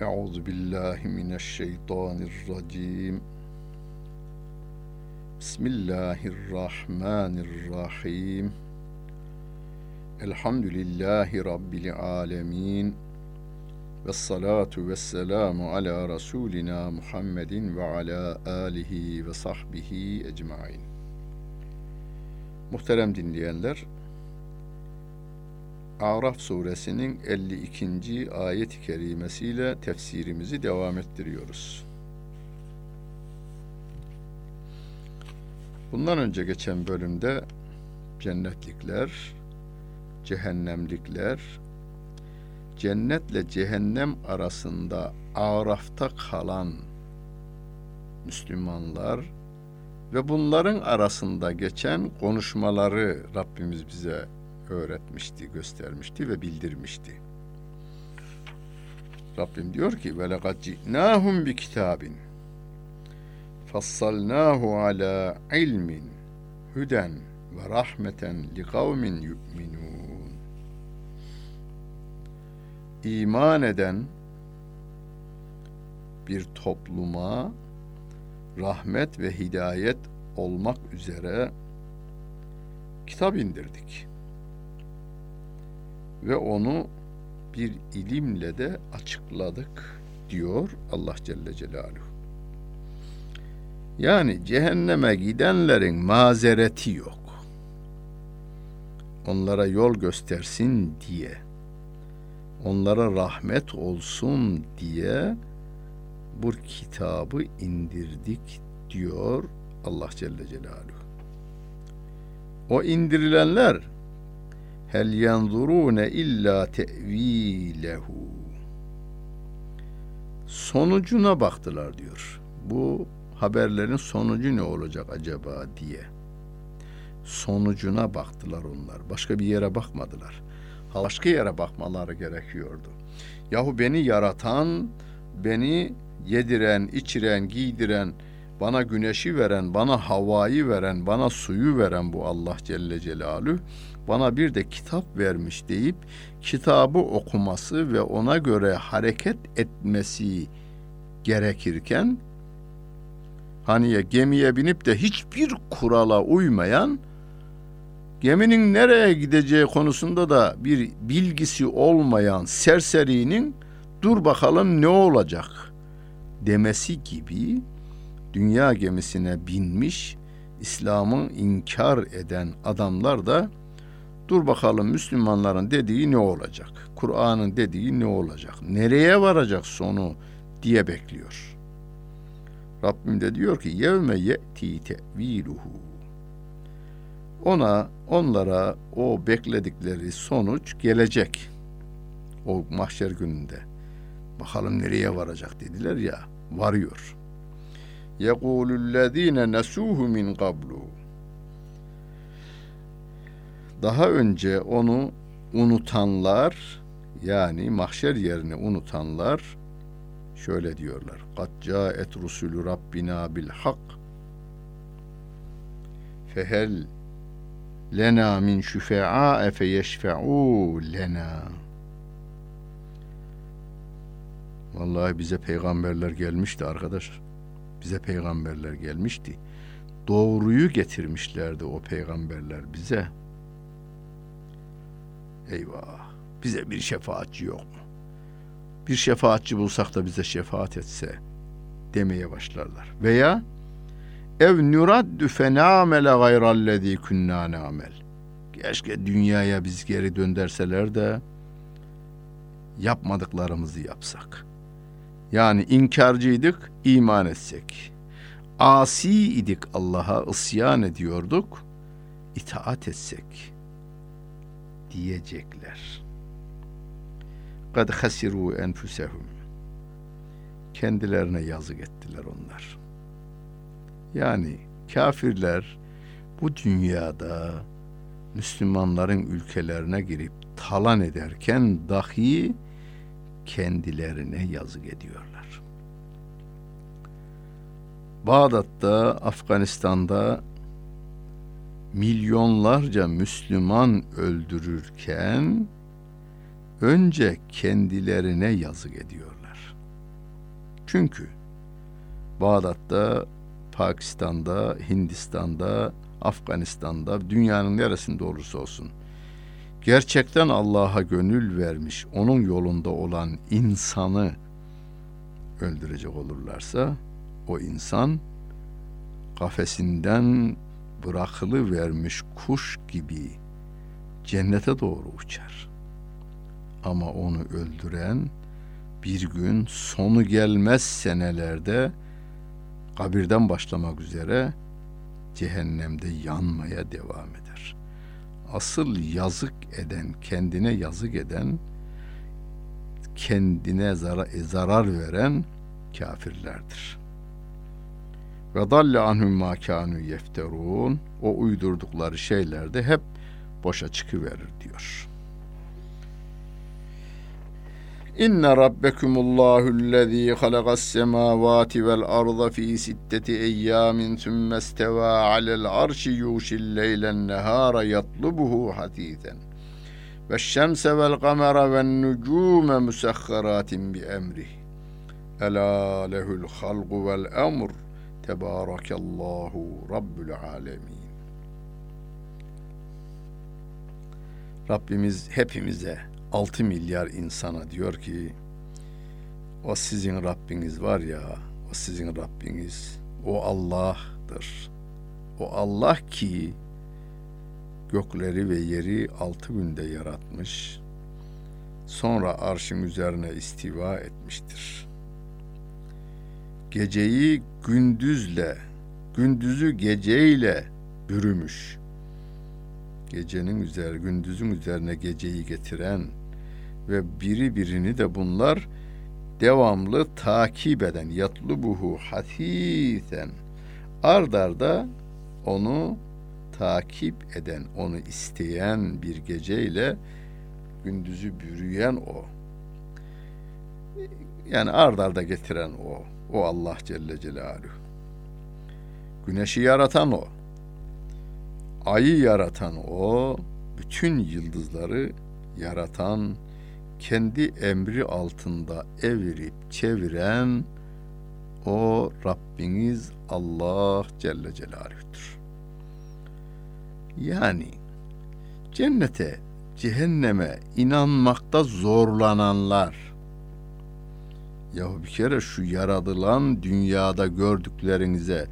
Euzu billahi mineşşeytanirracim. Bismillahirrahmanirrahim. Elhamdülillahi rabbil alamin. Ve salatu ve selamu ala Resulina Muhammedin ve ala alihi ve sahbihi ecmain. Muhterem dinleyenler, Araf suresinin 52. ayet-i kerimesiyle tefsirimizi devam ettiriyoruz. Bundan önce geçen bölümde cennetlikler, cehennemlikler, cennetle cehennem arasında Araf'ta kalan Müslümanlar ve bunların arasında geçen konuşmaları Rabbimiz bize öğretmişti, göstermişti ve bildirmişti. Rabbim diyor ki ve lekad ci'nahum bi kitabin fassalnahu ala ilmin huden ve rahmeten li kavmin yu'minun iman eden bir topluma rahmet ve hidayet olmak üzere kitap indirdik ve onu bir ilimle de açıkladık diyor Allah Celle Celaluhu. Yani cehenneme gidenlerin mazereti yok. Onlara yol göstersin diye, onlara rahmet olsun diye bu kitabı indirdik diyor Allah Celle Celaluhu. O indirilenler hel yanzurune illa tevilehu sonucuna baktılar diyor. Bu haberlerin sonucu ne olacak acaba diye. Sonucuna baktılar onlar. Başka bir yere bakmadılar. Başka yere bakmaları gerekiyordu. Yahu beni yaratan, beni yediren, içiren, giydiren, bana güneşi veren, bana havayı veren, bana suyu veren bu Allah Celle Celaluhu bana bir de kitap vermiş deyip kitabı okuması ve ona göre hareket etmesi gerekirken hani ya gemiye binip de hiçbir kurala uymayan geminin nereye gideceği konusunda da bir bilgisi olmayan serserinin dur bakalım ne olacak? demesi gibi dünya gemisine binmiş İslam'ı inkar eden adamlar da dur bakalım Müslümanların dediği ne olacak? Kur'an'ın dediği ne olacak? Nereye varacak sonu diye bekliyor. Rabbim de diyor ki yevme ye'ti te'viluhu ona onlara o bekledikleri sonuç gelecek. O mahşer gününde. Bakalım nereye varacak dediler ya. Varıyor. Yekulullezine nesuhu min qablu daha önce onu unutanlar yani mahşer yerini unutanlar şöyle diyorlar. Caet rusulü rabbina bil hak fehel lena min şüfe'a fe yeşfe'u lena Vallahi bize peygamberler gelmişti arkadaş. Bize peygamberler gelmişti. Doğruyu getirmişlerdi o peygamberler bize. Eyvah. Bize bir şefaatçi yok mu? Bir şefaatçi bulsak da bize şefaat etse demeye başlarlar. Veya ev nuraddu fenamele gayrallezî kunnâ nâmel. Keşke dünyaya biz geri dönderseler de yapmadıklarımızı yapsak. Yani inkarcıydık, iman etsek. Asi idik Allah'a, isyan ediyorduk, itaat etsek.'' diyecekler. Kad hasiru enfusehum. Kendilerine yazık ettiler onlar. Yani kafirler bu dünyada Müslümanların ülkelerine girip talan ederken dahi kendilerine yazık ediyorlar. Bağdat'ta, Afganistan'da milyonlarca Müslüman öldürürken önce kendilerine yazık ediyorlar. Çünkü Bağdat'ta, Pakistan'da, Hindistan'da, Afganistan'da, dünyanın neresinde olursa olsun gerçekten Allah'a gönül vermiş, onun yolunda olan insanı öldürecek olurlarsa o insan kafesinden bırakılı vermiş kuş gibi cennete doğru uçar. Ama onu öldüren bir gün sonu gelmez senelerde kabirden başlamak üzere cehennemde yanmaya devam eder. Asıl yazık eden, kendine yazık eden, kendine zarar, zarar veren kafirlerdir. Ve dalle anhum ma kanu yefterun. O uydurdukları şeyler de hep boşa çıkıverir diyor. İnne rabbekumullahüllezî halakas semâvâti vel arda fî sitteti eyyâmin sümme istevâ alel arşi yuşil leylen nehâra yatlubuhu hatîten ve şemse vel kamera ve nucume musahharatin bi emrih. Ela lehul halgu vel emr. Tebârakallahu Rabbül alemin Rabbimiz hepimize 6 milyar insana diyor ki o sizin Rabbiniz var ya o sizin Rabbiniz o Allah'tır. O Allah ki gökleri ve yeri altı günde yaratmış. Sonra arşın üzerine istiva etmiştir. Geceyi gündüzle, gündüzü geceyle bürümüş. Gecenin üzeri, gündüzün üzerine geceyi getiren ve biri birini de bunlar devamlı takip eden yatlubuhu hasisen ardarda onu takip eden, onu isteyen bir geceyle gündüzü bürüyen o. Yani ard arda getiren o. O Allah Celle Celaluhu. Güneşi yaratan o. Ayı yaratan o. Bütün yıldızları yaratan, kendi emri altında evirip çeviren o Rabbiniz Allah Celle Celaluhu'dur. Yani cennete, cehenneme inanmakta zorlananlar ya bir kere şu yaradılan dünyada gördüklerinize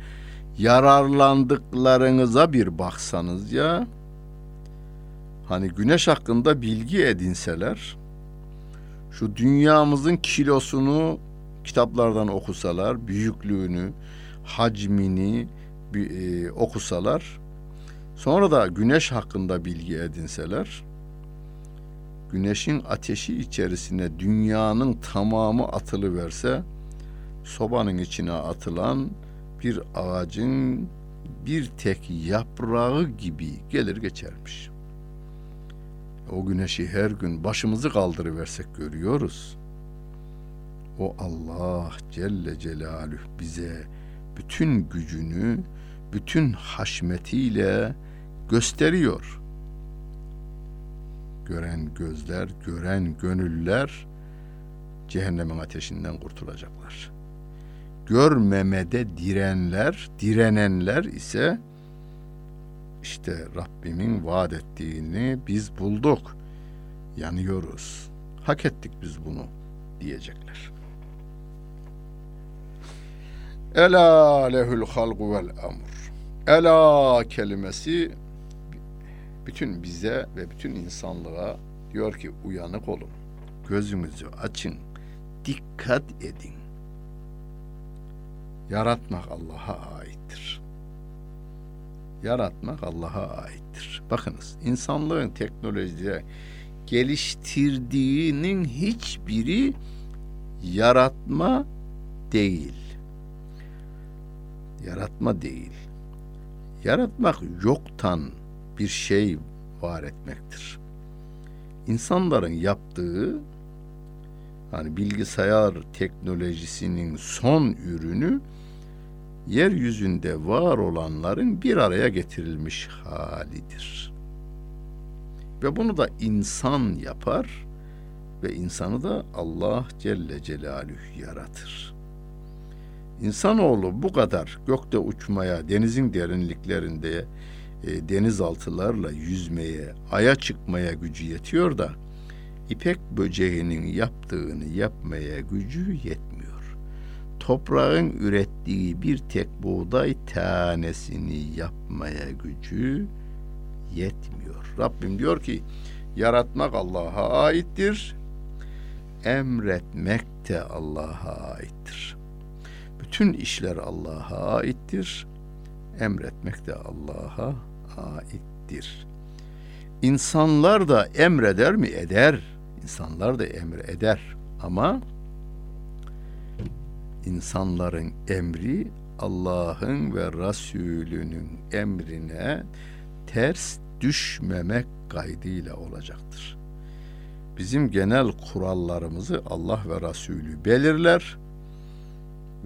yararlandıklarınıza bir baksanız ya. Hani güneş hakkında bilgi edinseler şu dünyamızın kilosunu kitaplardan okusalar, büyüklüğünü, hacmini e, okusalar Sonra da güneş hakkında bilgi edinseler, güneşin ateşi içerisine dünyanın tamamı atılı verse, sobanın içine atılan bir ağacın bir tek yaprağı gibi gelir geçermiş. O güneşi her gün başımızı kaldırıversek görüyoruz. O Allah Celle Celaluhu bize bütün gücünü, bütün haşmetiyle gösteriyor. Gören gözler, gören gönüller cehennemin ateşinden kurtulacaklar. Görmemede direnler, direnenler ise işte Rabbimin vaat ettiğini biz bulduk. Yanıyoruz. Hak ettik biz bunu diyecekler. Ela lehul halgu vel amr. Ela kelimesi bütün bize ve bütün insanlığa diyor ki uyanık olun. Gözünüzü açın. Dikkat edin. Yaratmak Allah'a aittir. Yaratmak Allah'a aittir. Bakınız insanlığın teknolojide geliştirdiğinin hiçbiri yaratma değil. Yaratma değil. Yaratmak yoktan bir şey var etmektir. İnsanların yaptığı hani bilgisayar teknolojisinin son ürünü yeryüzünde var olanların bir araya getirilmiş halidir. Ve bunu da insan yapar ve insanı da Allah Celle Celaluhu yaratır. İnsanoğlu bu kadar gökte uçmaya, denizin derinliklerinde e, denizaltılarla yüzmeye, aya çıkmaya gücü yetiyor da ipek böceğinin yaptığını yapmaya gücü yetmiyor. Toprağın ürettiği bir tek buğday tanesini yapmaya gücü yetmiyor. Rabbim diyor ki yaratmak Allah'a aittir. Emretmek de Allah'a aittir. Bütün işler Allah'a aittir. Emretmek de Allah'a aittir. İnsanlar da emreder mi? Eder. İnsanlar da emre eder. Ama insanların emri Allah'ın ve Resulünün emrine ters düşmemek kaydıyla olacaktır. Bizim genel kurallarımızı Allah ve Resulü belirler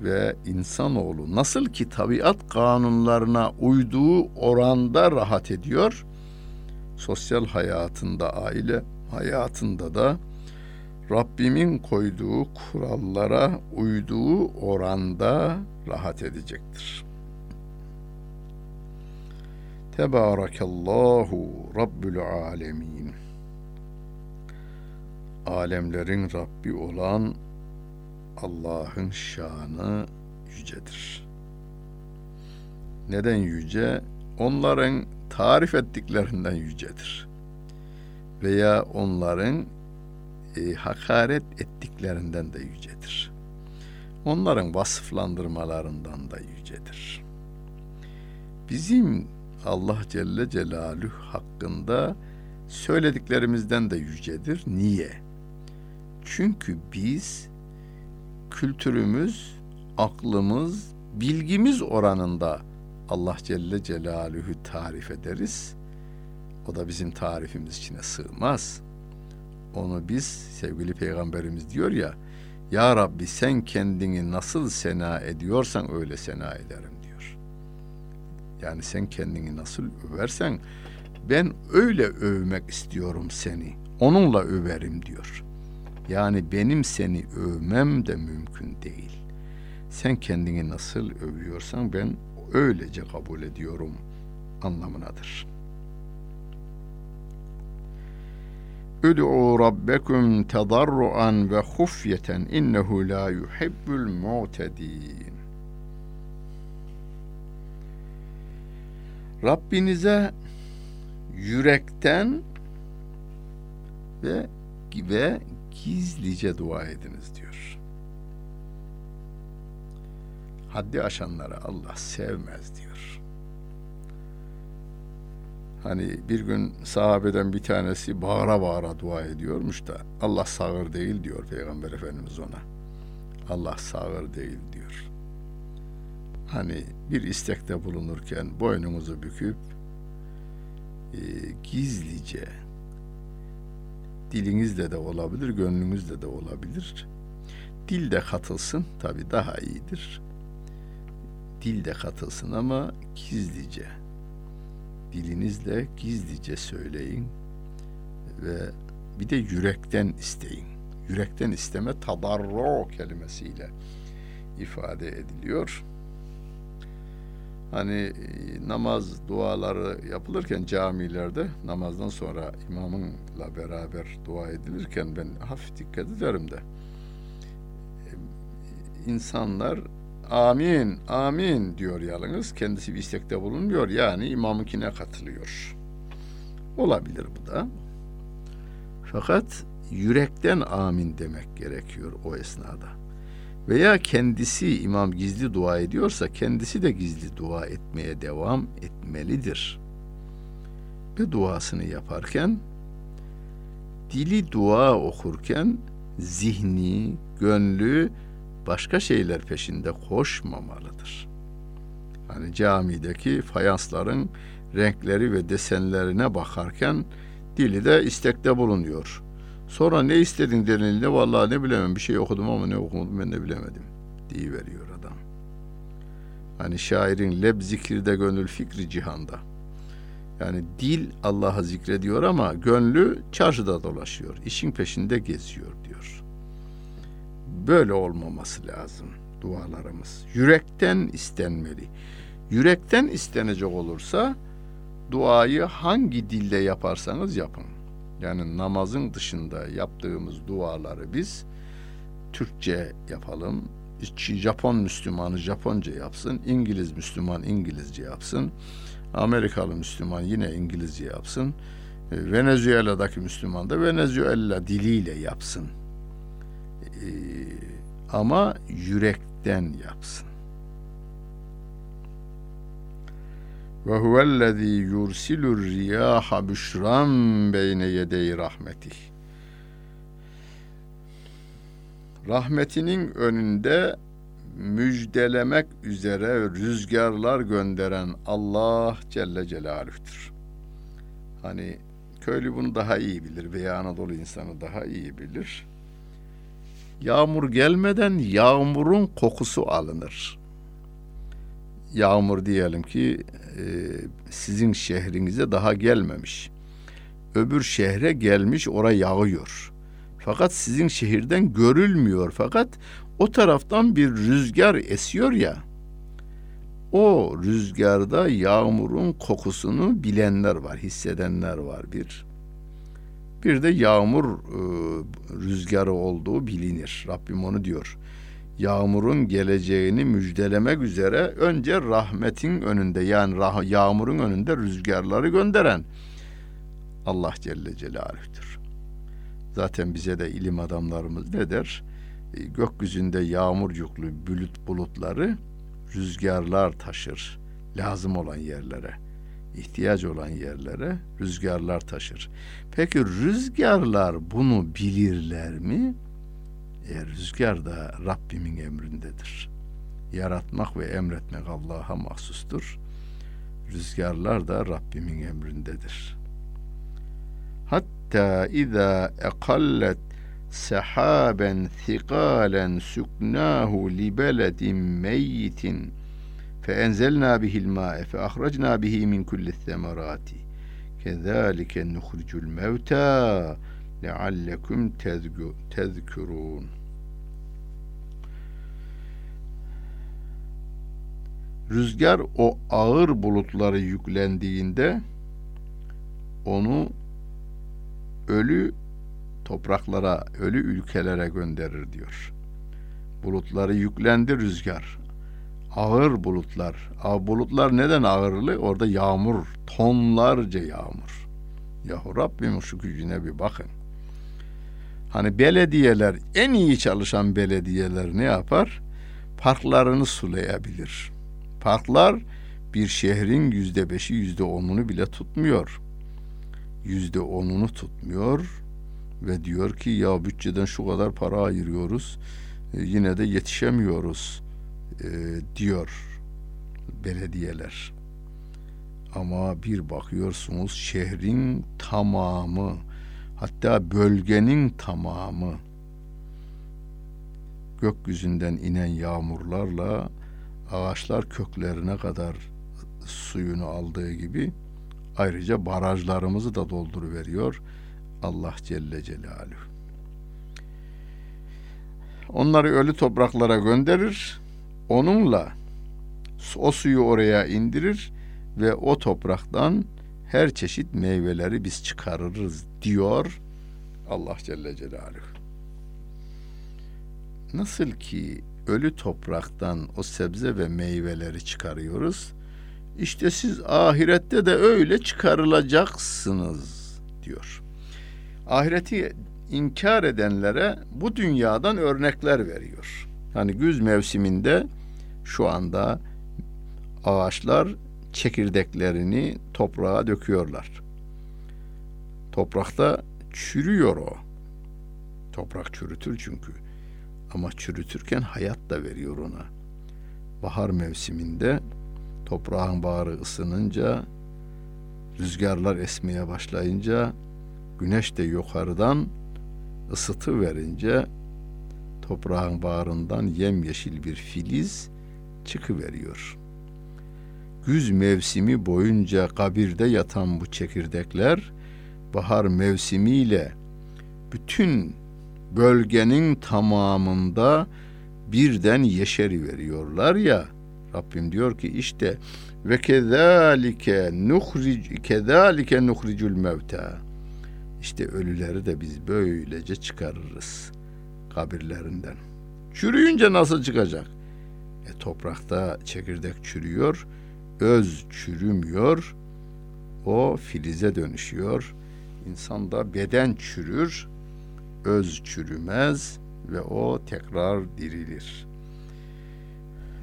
ve insanoğlu nasıl ki tabiat kanunlarına uyduğu oranda rahat ediyor, sosyal hayatında, aile hayatında da Rabbimin koyduğu kurallara uyduğu oranda rahat edecektir. Tebarakallahu Rabbül Alemin. Alemlerin Rabbi olan Allah'ın şanı yücedir. Neden yüce? Onların tarif ettiklerinden yücedir. Veya onların e, hakaret ettiklerinden de yücedir. Onların vasıflandırmalarından da yücedir. Bizim Allah Celle Celaluhu hakkında söylediklerimizden de yücedir. Niye? Çünkü biz kültürümüz, aklımız, bilgimiz oranında Allah Celle Celaluhu tarif ederiz. O da bizim tarifimiz içine sığmaz. Onu biz sevgili peygamberimiz diyor ya Ya Rabbi sen kendini nasıl sena ediyorsan öyle sena ederim diyor. Yani sen kendini nasıl översen ben öyle övmek istiyorum seni. Onunla överim diyor. Yani benim seni övmem de mümkün değil. Sen kendini nasıl övüyorsan ben öylece kabul ediyorum anlamınadır. Üd'u rabbekum tedarruan ve hufyeten innehu la yuhibbul mu'tedin. Rabbinize yürekten ve ve gizlice dua ediniz diyor. Haddi aşanları Allah sevmez diyor. Hani bir gün sahabeden bir tanesi bağıra bağıra dua ediyormuş da Allah sağır değil diyor Peygamber Efendimiz ona. Allah sağır değil diyor. Hani bir istekte bulunurken boynumuzu büküp e, gizlice dilinizle de olabilir, gönlünüzle de olabilir. Dil de katılsın tabi daha iyidir. Dil de katılsın ama gizlice. Dilinizle gizlice söyleyin ve bir de yürekten isteyin. Yürekten isteme tadarro kelimesiyle ifade ediliyor. Hani e, namaz duaları yapılırken camilerde namazdan sonra imamınla beraber dua edilirken ben hafif dikkat ederim de e, insanlar amin amin diyor yalnız. Kendisi bir istekte bulunmuyor yani imamınkine katılıyor. Olabilir bu da. Fakat yürekten amin demek gerekiyor o esnada. Veya kendisi imam gizli dua ediyorsa kendisi de gizli dua etmeye devam etmelidir. Ve duasını yaparken dili dua okurken zihni, gönlü başka şeyler peşinde koşmamalıdır. Hani camideki fayansların renkleri ve desenlerine bakarken dili de istekte bulunuyor. Sonra ne istedin denildiğinde vallahi ne bilemem bir şey okudum ama ne okumadım ben de bilemedim diye veriyor adam. Hani şairin leb zikirde gönül fikri cihanda. Yani dil Allah'a zikrediyor ama gönlü çarşıda dolaşıyor. işin peşinde geziyor. Böyle olmaması lazım. dualarımız. Yürekten istenmeli. Yürekten istenecek olursa duayı hangi dilde yaparsanız yapın. Yani namazın dışında yaptığımız duaları biz Türkçe yapalım. Japon Müslümanı Japonca yapsın. İngiliz Müslüman İngilizce yapsın. Amerikalı Müslüman yine İngilizce yapsın. E, Venezuela'daki Müslüman da Venezuela diliyle yapsın. Ee, ama yürekten yapsın. Ve huvellezî yursilur riyaha büşran beyne yedey rahmetih. Rahmetinin önünde müjdelemek üzere rüzgarlar gönderen Allah Celle Celaluh'tür. Hani köylü bunu daha iyi bilir veya Anadolu insanı daha iyi bilir. Yağmur gelmeden yağmurun kokusu alınır. Yağmur diyelim ki e, sizin şehrinize daha gelmemiş. Öbür şehre gelmiş oraya yağıyor. Fakat sizin şehirden görülmüyor. Fakat o taraftan bir rüzgar esiyor ya. O rüzgarda yağmurun kokusunu bilenler var, hissedenler var bir. Bir de yağmur e, rüzgarı olduğu bilinir. Rabbim onu diyor. Yağmurun geleceğini müjdelemek üzere önce rahmetin önünde yani rah- yağmurun önünde rüzgarları gönderen Allah Celle Celaluh'tür. Zaten bize de ilim adamlarımız ne der? E, gökyüzünde yağmur yüklü bulut bulutları rüzgarlar taşır lazım olan yerlere ihtiyaç olan yerlere rüzgarlar taşır. Peki rüzgarlar bunu bilirler mi? E, rüzgar da Rabbimin emrindedir. Yaratmak ve emretmek Allah'a mahsustur. Rüzgarlar da Rabbimin emrindedir. Hatta iza ekallet sehaben thikalen suknahu li beledin meyyitin fe enzelna bihil ma'e fe ahracna bihi min kulli semerati kezalike nuhricul mevta leallekum tezkurun Rüzgar o ağır bulutları yüklendiğinde onu ölü topraklara, ölü ülkelere gönderir diyor. Bulutları yüklendi rüzgar ağır bulutlar. Bulutlar neden ağırlı? Orada yağmur, tonlarca yağmur. Yahu Rabbim şu gücüne bir bakın. Hani belediyeler, en iyi çalışan belediyeler ne yapar? Parklarını sulayabilir. Parklar bir şehrin yüzde beşi, yüzde onunu bile tutmuyor. Yüzde onunu tutmuyor ve diyor ki ya bütçeden şu kadar para ayırıyoruz, e, yine de yetişemiyoruz e, diyor belediyeler. Ama bir bakıyorsunuz şehrin tamamı hatta bölgenin tamamı gökyüzünden inen yağmurlarla ağaçlar köklerine kadar suyunu aldığı gibi ayrıca barajlarımızı da dolduruveriyor Allah Celle Celaluhu. Onları ölü topraklara gönderir Onunla o suyu oraya indirir ve o topraktan her çeşit meyveleri biz çıkarırız diyor Allah Celle Celaluhu. Nasıl ki ölü topraktan o sebze ve meyveleri çıkarıyoruz. İşte siz ahirette de öyle çıkarılacaksınız diyor. Ahireti inkar edenlere bu dünyadan örnekler veriyor. Hani güz mevsiminde şu anda ağaçlar çekirdeklerini toprağa döküyorlar. Toprakta çürüyor o. Toprak çürütür çünkü. Ama çürütürken hayat da veriyor ona. Bahar mevsiminde toprağın bağrı ısınınca, rüzgarlar esmeye başlayınca, güneş de yukarıdan ısıtı verince toprağın bağrından yemyeşil bir filiz çıkıveriyor. Güz mevsimi boyunca kabirde yatan bu çekirdekler bahar mevsimiyle bütün bölgenin tamamında birden yeşeri veriyorlar ya. Rabbim diyor ki işte ve kezalike nuhric kezalike nuhricul mevta. İşte ölüleri de biz böylece çıkarırız kabirlerinden. Çürüyünce nasıl çıkacak? E, toprakta çekirdek çürüyor, öz çürümüyor, o filize dönüşüyor. İnsanda beden çürür, öz çürümez ve o tekrar dirilir.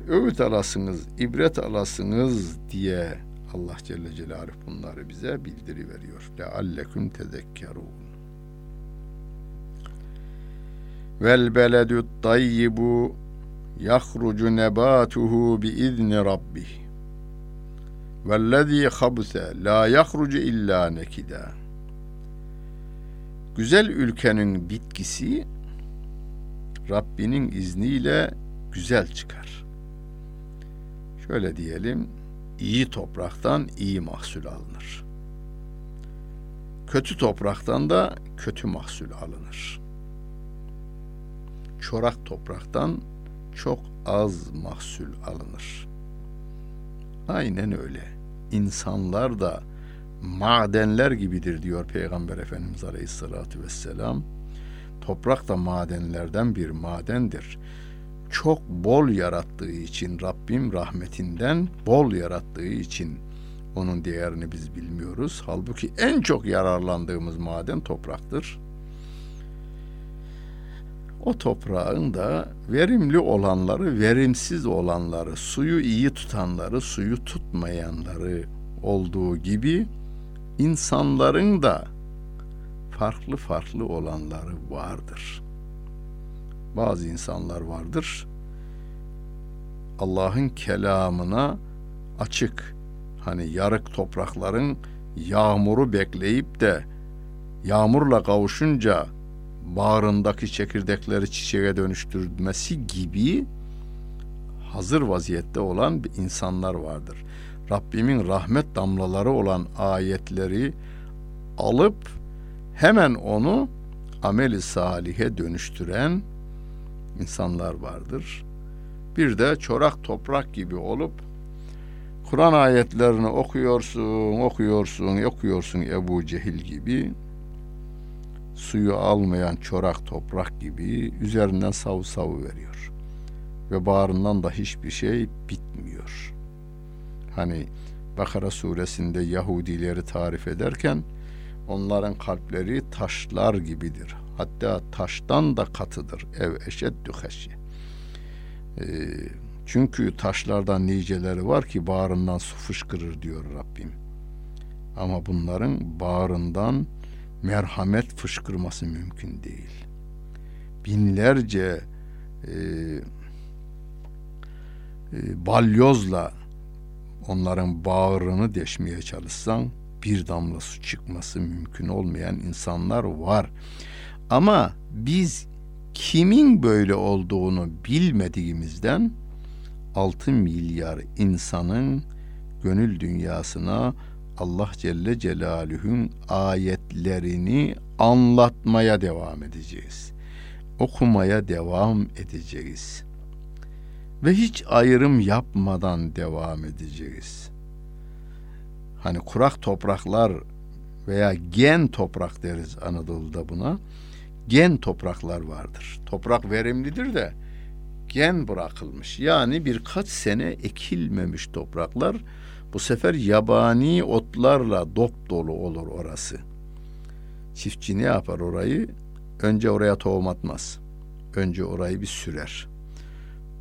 Öğüt alasınız, ibret alasınız diye Allah Celle Celaluhu bunları bize bildiri veriyor. Lealleküm tezekkerun. Vel beledü tayyibu yahrucu nebatuhu bi izni rabbih. Vellezî habse la yahrucu illa nekida. Güzel ülkenin bitkisi Rabbinin izniyle güzel çıkar. Şöyle diyelim, iyi topraktan iyi mahsul alınır. Kötü topraktan da kötü mahsul alınır. Çorak topraktan çok az mahsul alınır. Aynen öyle. İnsanlar da madenler gibidir diyor Peygamber Efendimiz Aleyhisselatü Vesselam. Toprak da madenlerden bir madendir çok bol yarattığı için Rabbim rahmetinden bol yarattığı için onun değerini biz bilmiyoruz. Halbuki en çok yararlandığımız maden topraktır. O toprağın da verimli olanları, verimsiz olanları, suyu iyi tutanları, suyu tutmayanları olduğu gibi insanların da farklı farklı olanları vardır.'' bazı insanlar vardır. Allah'ın kelamına açık. Hani yarık toprakların yağmuru bekleyip de yağmurla kavuşunca bağrındaki çekirdekleri çiçeğe dönüştürmesi gibi hazır vaziyette olan insanlar vardır. Rabbimin rahmet damlaları olan ayetleri alıp hemen onu ameli salihe dönüştüren insanlar vardır. Bir de çorak toprak gibi olup Kur'an ayetlerini okuyorsun, okuyorsun, okuyorsun Ebu Cehil gibi suyu almayan çorak toprak gibi üzerinden sav sav veriyor. Ve bağrından da hiçbir şey bitmiyor. Hani Bakara suresinde Yahudileri tarif ederken onların kalpleri taşlar gibidir hatta taştan da katıdır. Ev eşeddü haşye. Ee, çünkü taşlardan niceleri var ki bağrından su fışkırır diyor Rabbim. Ama bunların bağrından merhamet fışkırması mümkün değil. Binlerce e, e, balyozla onların bağrını deşmeye çalışsan bir damla su çıkması mümkün olmayan insanlar var. Ama biz kimin böyle olduğunu bilmediğimizden 6 milyar insanın gönül dünyasına Allah Celle Celaluhu'nun ayetlerini anlatmaya devam edeceğiz. Okumaya devam edeceğiz. Ve hiç ayrım yapmadan devam edeceğiz. Hani kurak topraklar veya gen toprak deriz Anadolu'da buna gen topraklar vardır. Toprak verimlidir de gen bırakılmış. Yani birkaç sene ekilmemiş topraklar bu sefer yabani otlarla dop dolu olur orası. Çiftçi ne yapar orayı? Önce oraya tohum atmaz. Önce orayı bir sürer.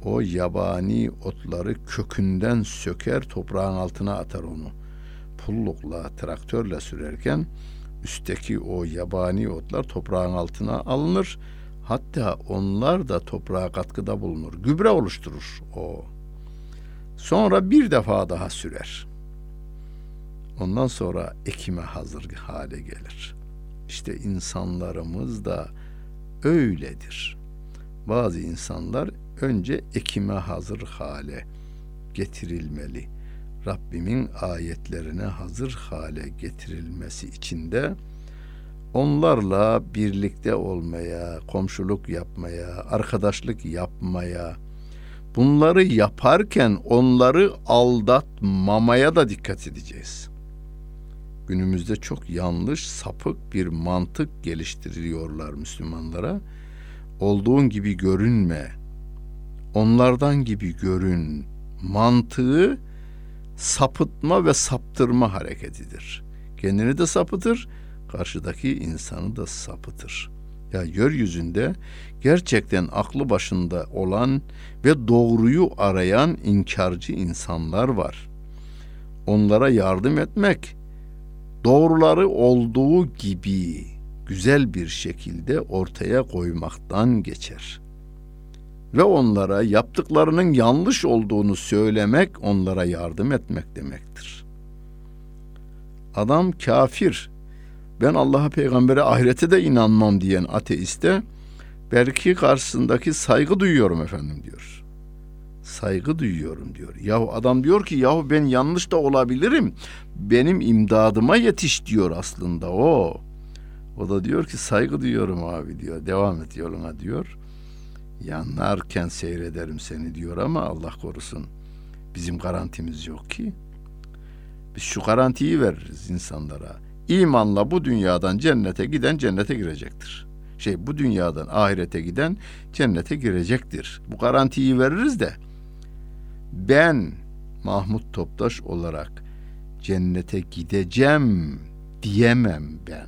O yabani otları kökünden söker, toprağın altına atar onu. Pullukla, traktörle sürerken üstteki o yabani otlar toprağın altına alınır. Hatta onlar da toprağa katkıda bulunur. Gübre oluşturur o. Sonra bir defa daha sürer. Ondan sonra ekime hazır hale gelir. İşte insanlarımız da öyledir. Bazı insanlar önce ekime hazır hale getirilmeli. Rabbimin ayetlerine hazır hale getirilmesi için de onlarla birlikte olmaya, komşuluk yapmaya, arkadaşlık yapmaya, bunları yaparken onları aldatmamaya da dikkat edeceğiz. Günümüzde çok yanlış, sapık bir mantık geliştiriyorlar Müslümanlara. Olduğun gibi görünme, onlardan gibi görün mantığı sapıtma ve saptırma hareketidir. Kendini de sapıtır, karşıdaki insanı da sapıtır. Ya yeryüzünde gerçekten aklı başında olan ve doğruyu arayan inkarcı insanlar var. Onlara yardım etmek, doğruları olduğu gibi güzel bir şekilde ortaya koymaktan geçer. Ve onlara yaptıklarının yanlış olduğunu söylemek, onlara yardım etmek demektir. Adam kafir, ben Allah'a peygambere ahirete de inanmam diyen ateiste belki karşısındaki saygı duyuyorum efendim diyor. Saygı duyuyorum diyor. Yahu adam diyor ki yahu ben yanlış da olabilirim. Benim imdadıma yetiş diyor aslında o. O da diyor ki saygı duyuyorum abi diyor. Devam et yoluna diyor. Yanarken seyrederim seni diyor ama Allah korusun. Bizim garantimiz yok ki. Biz şu garantiyi veririz insanlara. İmanla bu dünyadan cennete giden cennete girecektir. Şey bu dünyadan ahirete giden cennete girecektir. Bu garantiyi veririz de ben Mahmut Toptaş olarak cennete gideceğim diyemem ben.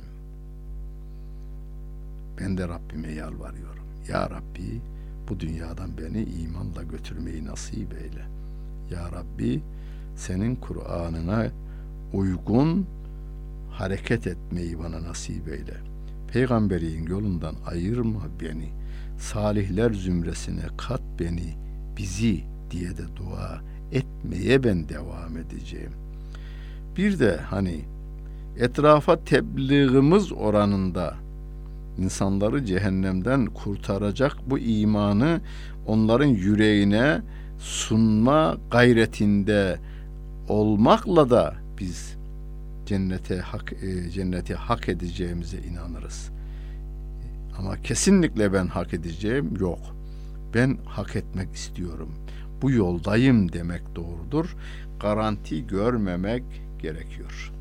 Ben de Rabbime yalvarıyorum. Ya Rabbi bu dünyadan beni imanla götürmeyi nasip eyle. Ya Rabbi senin Kur'an'ına uygun hareket etmeyi bana nasip eyle. Peygamberin yolundan ayırma beni. Salihler zümresine kat beni, bizi diye de dua etmeye ben devam edeceğim. Bir de hani etrafa tebliğimiz oranında insanları cehennemden kurtaracak bu imanı onların yüreğine sunma gayretinde olmakla da biz cennete hak e, cenneti hak edeceğimize inanırız. Ama kesinlikle ben hak edeceğim yok. Ben hak etmek istiyorum. Bu yoldayım demek doğrudur. Garanti görmemek gerekiyor.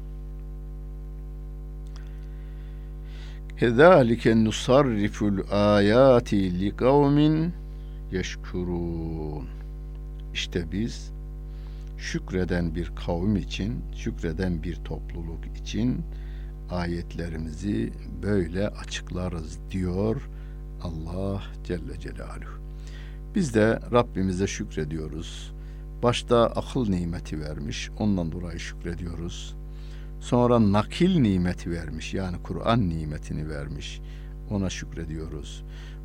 Kezalike nusarriful ayati li kavmin yeşkurun. İşte biz şükreden bir kavim için, şükreden bir topluluk için ayetlerimizi böyle açıklarız diyor Allah Celle Celaluhu. Biz de Rabbimize şükrediyoruz. Başta akıl nimeti vermiş, ondan dolayı şükrediyoruz. Sonra nakil nimeti vermiş, yani Kur'an nimetini vermiş. Ona şükrediyoruz.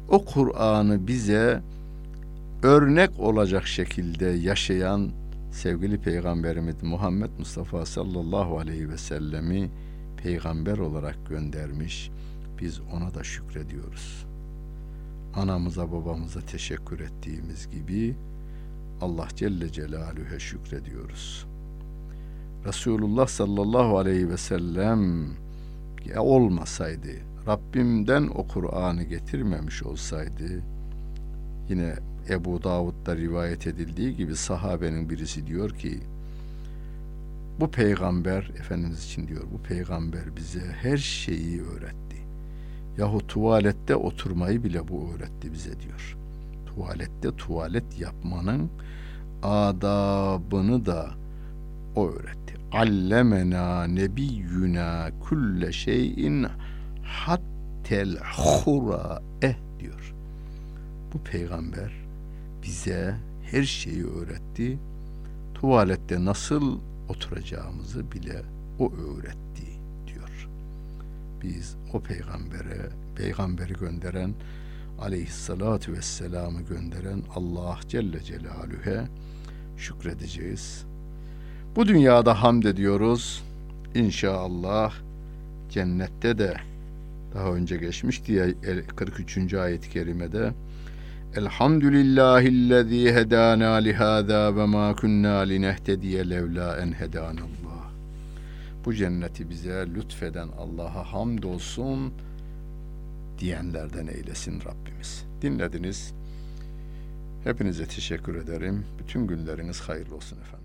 O Kur'an'ı bize örnek olacak şekilde yaşayan sevgili peygamberimiz Muhammed Mustafa sallallahu aleyhi ve sellemi peygamber olarak göndermiş. Biz ona da şükrediyoruz. Anamıza babamıza teşekkür ettiğimiz gibi Allah Celle Celaluhu'ya şükrediyoruz. Resulullah sallallahu aleyhi ve sellem olmasaydı, Rabbimden o Kur'an'ı getirmemiş olsaydı, yine Ebu Davud'da rivayet edildiği gibi sahabenin birisi diyor ki bu peygamber Efendimiz için diyor bu peygamber bize her şeyi öğretti. Yahu tuvalette oturmayı bile bu öğretti bize diyor. Tuvalette tuvalet yapmanın adabını da o öğretti. Allemena nebiyyuna kulle şeyin hattel hura eh diyor. Bu peygamber bize her şeyi öğretti. Tuvalette nasıl oturacağımızı bile o öğretti diyor. Biz o peygambere, peygamberi gönderen aleyhissalatu vesselam'ı gönderen Allah Celle Celaluhu'ya şükredeceğiz. Bu dünyada hamd ediyoruz. İnşallah cennette de daha önce geçmişti ya 43. ayet-i kerimede Elhamdülillahillezî hedâna lihâzâ ve mâ kunnâ linehtediye levlâ en hedânallah. bu cenneti bize lütfeden Allah'a hamdolsun diyenlerden eylesin Rabbimiz. Dinlediniz. Hepinize teşekkür ederim. Bütün günleriniz hayırlı olsun efendim.